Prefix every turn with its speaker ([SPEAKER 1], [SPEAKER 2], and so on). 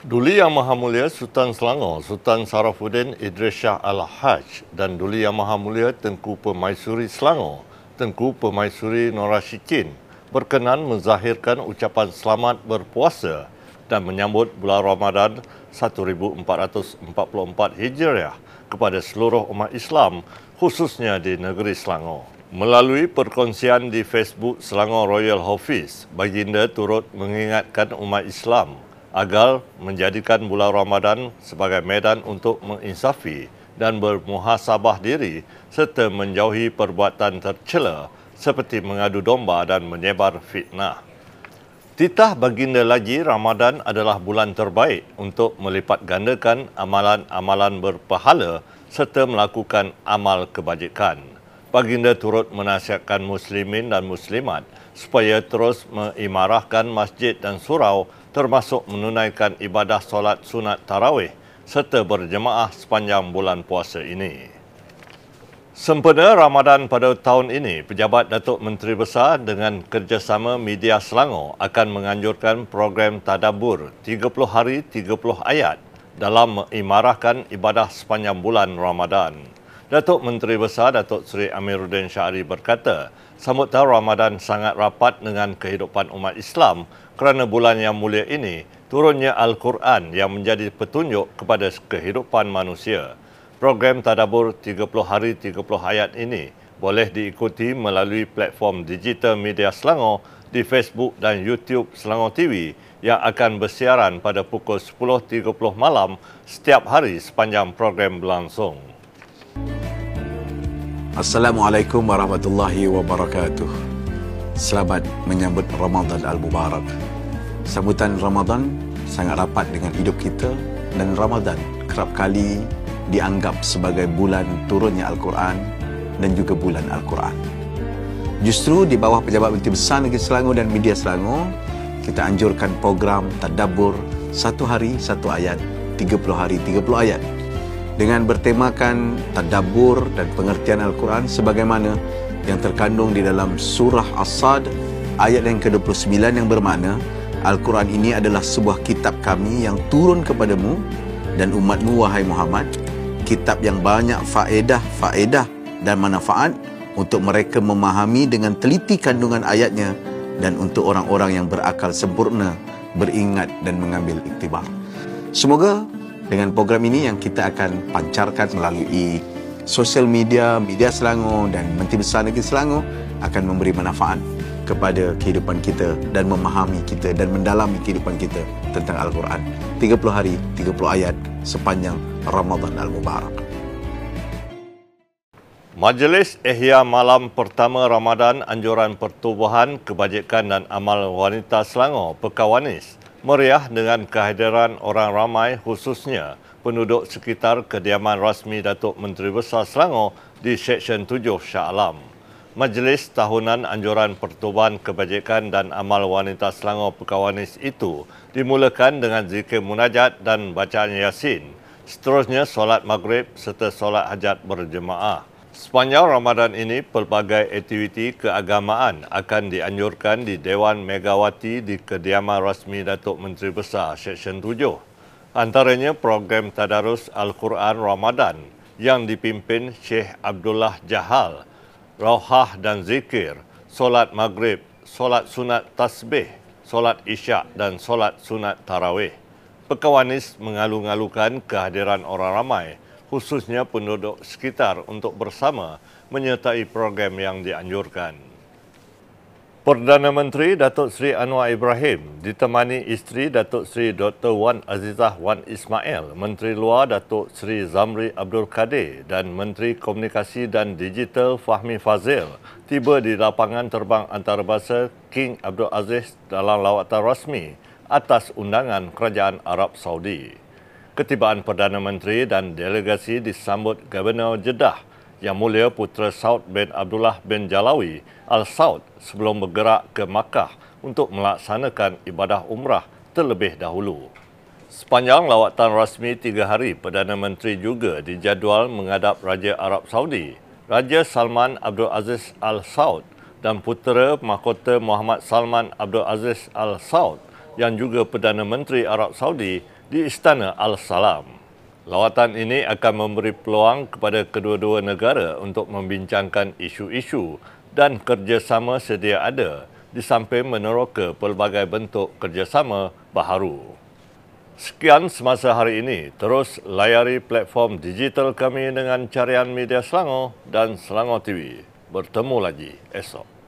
[SPEAKER 1] Duli Yang Maha Mulia Sultan Selangor, Sultan Sarafuddin Idris Shah Al-Hajj dan Duli Yang Maha Mulia Tengku Permaisuri Selangor, Tengku Permaisuri Norashikin berkenan menzahirkan ucapan selamat berpuasa dan menyambut bulan Ramadan 1444 Hijriah kepada seluruh umat Islam khususnya di negeri Selangor. Melalui perkongsian di Facebook Selangor Royal Office, baginda turut mengingatkan umat Islam agar menjadikan bulan Ramadan sebagai medan untuk menginsafi dan bermuhasabah diri serta menjauhi perbuatan tercela seperti mengadu domba dan menyebar fitnah. Titah baginda lagi Ramadan adalah bulan terbaik untuk melipat gandakan amalan-amalan berpahala serta melakukan amal kebajikan baginda turut menasihatkan muslimin dan muslimat supaya terus mengimarahkan masjid dan surau termasuk menunaikan ibadah solat sunat tarawih serta berjemaah sepanjang bulan puasa ini. Sempena Ramadan pada tahun ini, Pejabat Datuk Menteri Besar dengan kerjasama Media Selangor akan menganjurkan program Tadabur 30 hari 30 ayat dalam mengimarahkan ibadah sepanjang bulan Ramadan. Datuk Menteri Besar Datuk Seri Amiruddin Syari berkata, sambutan Ramadan sangat rapat dengan kehidupan umat Islam kerana bulan yang mulia ini turunnya Al-Quran yang menjadi petunjuk kepada kehidupan manusia. Program Tadabur 30 hari 30 ayat ini boleh diikuti melalui platform digital media Selangor di Facebook dan YouTube Selangor TV yang akan bersiaran pada pukul 10.30 malam setiap hari sepanjang program berlangsung.
[SPEAKER 2] Assalamualaikum warahmatullahi wabarakatuh. Selamat menyambut Ramadan Al-Mubarak. Sambutan Ramadan sangat rapat dengan hidup kita dan Ramadan kerap kali dianggap sebagai bulan turunnya Al-Quran dan juga bulan Al-Quran. Justru di bawah Pejabat Menteri Besar Negeri Selangor dan Media Selangor, kita anjurkan program Tadabur satu hari satu ayat, 30 hari 30 ayat dengan bertemakan tadabbur dan pengertian Al-Quran sebagaimana yang terkandung di dalam surah As-Sad ayat yang ke-29 yang bermakna Al-Quran ini adalah sebuah kitab kami yang turun kepadamu dan umatmu wahai Muhammad kitab yang banyak faedah, faedah dan manfaat untuk mereka memahami dengan teliti kandungan ayatnya dan untuk orang-orang yang berakal sempurna beringat dan mengambil iktibar. Semoga dengan program ini yang kita akan pancarkan melalui sosial media, media Selangor dan Menteri Besar Negeri Selangor akan memberi manfaat kepada kehidupan kita dan memahami kita dan mendalami kehidupan kita tentang Al-Quran. 30 hari, 30 ayat sepanjang Ramadan Al-Mubarak.
[SPEAKER 1] Majlis Ihya Malam Pertama Ramadan Anjuran Pertubuhan Kebajikan dan Amal Wanita Selangor Pekawanis meriah dengan kehadiran orang ramai khususnya penduduk sekitar kediaman rasmi Datuk Menteri Besar Selangor di Seksyen 7 Shah Alam. Majlis Tahunan Anjuran Pertubuhan Kebajikan dan Amal Wanita Selangor Pekawanis itu dimulakan dengan zikir munajat dan bacaan Yasin. Seterusnya solat maghrib serta solat hajat berjemaah. Sepanjang Ramadan ini, pelbagai aktiviti keagamaan akan dianjurkan di Dewan Megawati di kediaman rasmi Datuk Menteri Besar Seksyen 7. Antaranya program Tadarus Al-Quran Ramadan yang dipimpin Syekh Abdullah Jahal, Rauhah dan Zikir, Solat Maghrib, Solat Sunat Tasbih, Solat Isyak dan Solat Sunat Tarawih. Pekawanis mengalu-ngalukan kehadiran orang ramai khususnya penduduk sekitar untuk bersama menyertai program yang dianjurkan. Perdana Menteri Datuk Seri Anwar Ibrahim ditemani isteri Datuk Seri Dr. Wan Azizah Wan Ismail, Menteri Luar Datuk Seri Zamri Abdul Kadir dan Menteri Komunikasi dan Digital Fahmi Fazil tiba di lapangan terbang antarabangsa King Abdul Aziz dalam lawatan rasmi atas undangan Kerajaan Arab Saudi ketibaan Perdana Menteri dan delegasi disambut Gubernur Jeddah Yang Mulia Putera Saud bin Abdullah bin Jalawi Al Saud sebelum bergerak ke Makkah untuk melaksanakan ibadah umrah terlebih dahulu. Sepanjang lawatan rasmi tiga hari, Perdana Menteri juga dijadual menghadap Raja Arab Saudi, Raja Salman Abdul Aziz Al Saud dan putera mahkota Muhammad Salman Abdul Aziz Al Saud yang juga Perdana Menteri Arab Saudi di Istana Al-Salam. Lawatan ini akan memberi peluang kepada kedua-dua negara untuk membincangkan isu-isu dan kerjasama sedia ada di samping meneroka pelbagai bentuk kerjasama baharu. Sekian semasa hari ini. Terus layari platform digital kami dengan carian media Selangor dan Selangor TV. Bertemu lagi esok.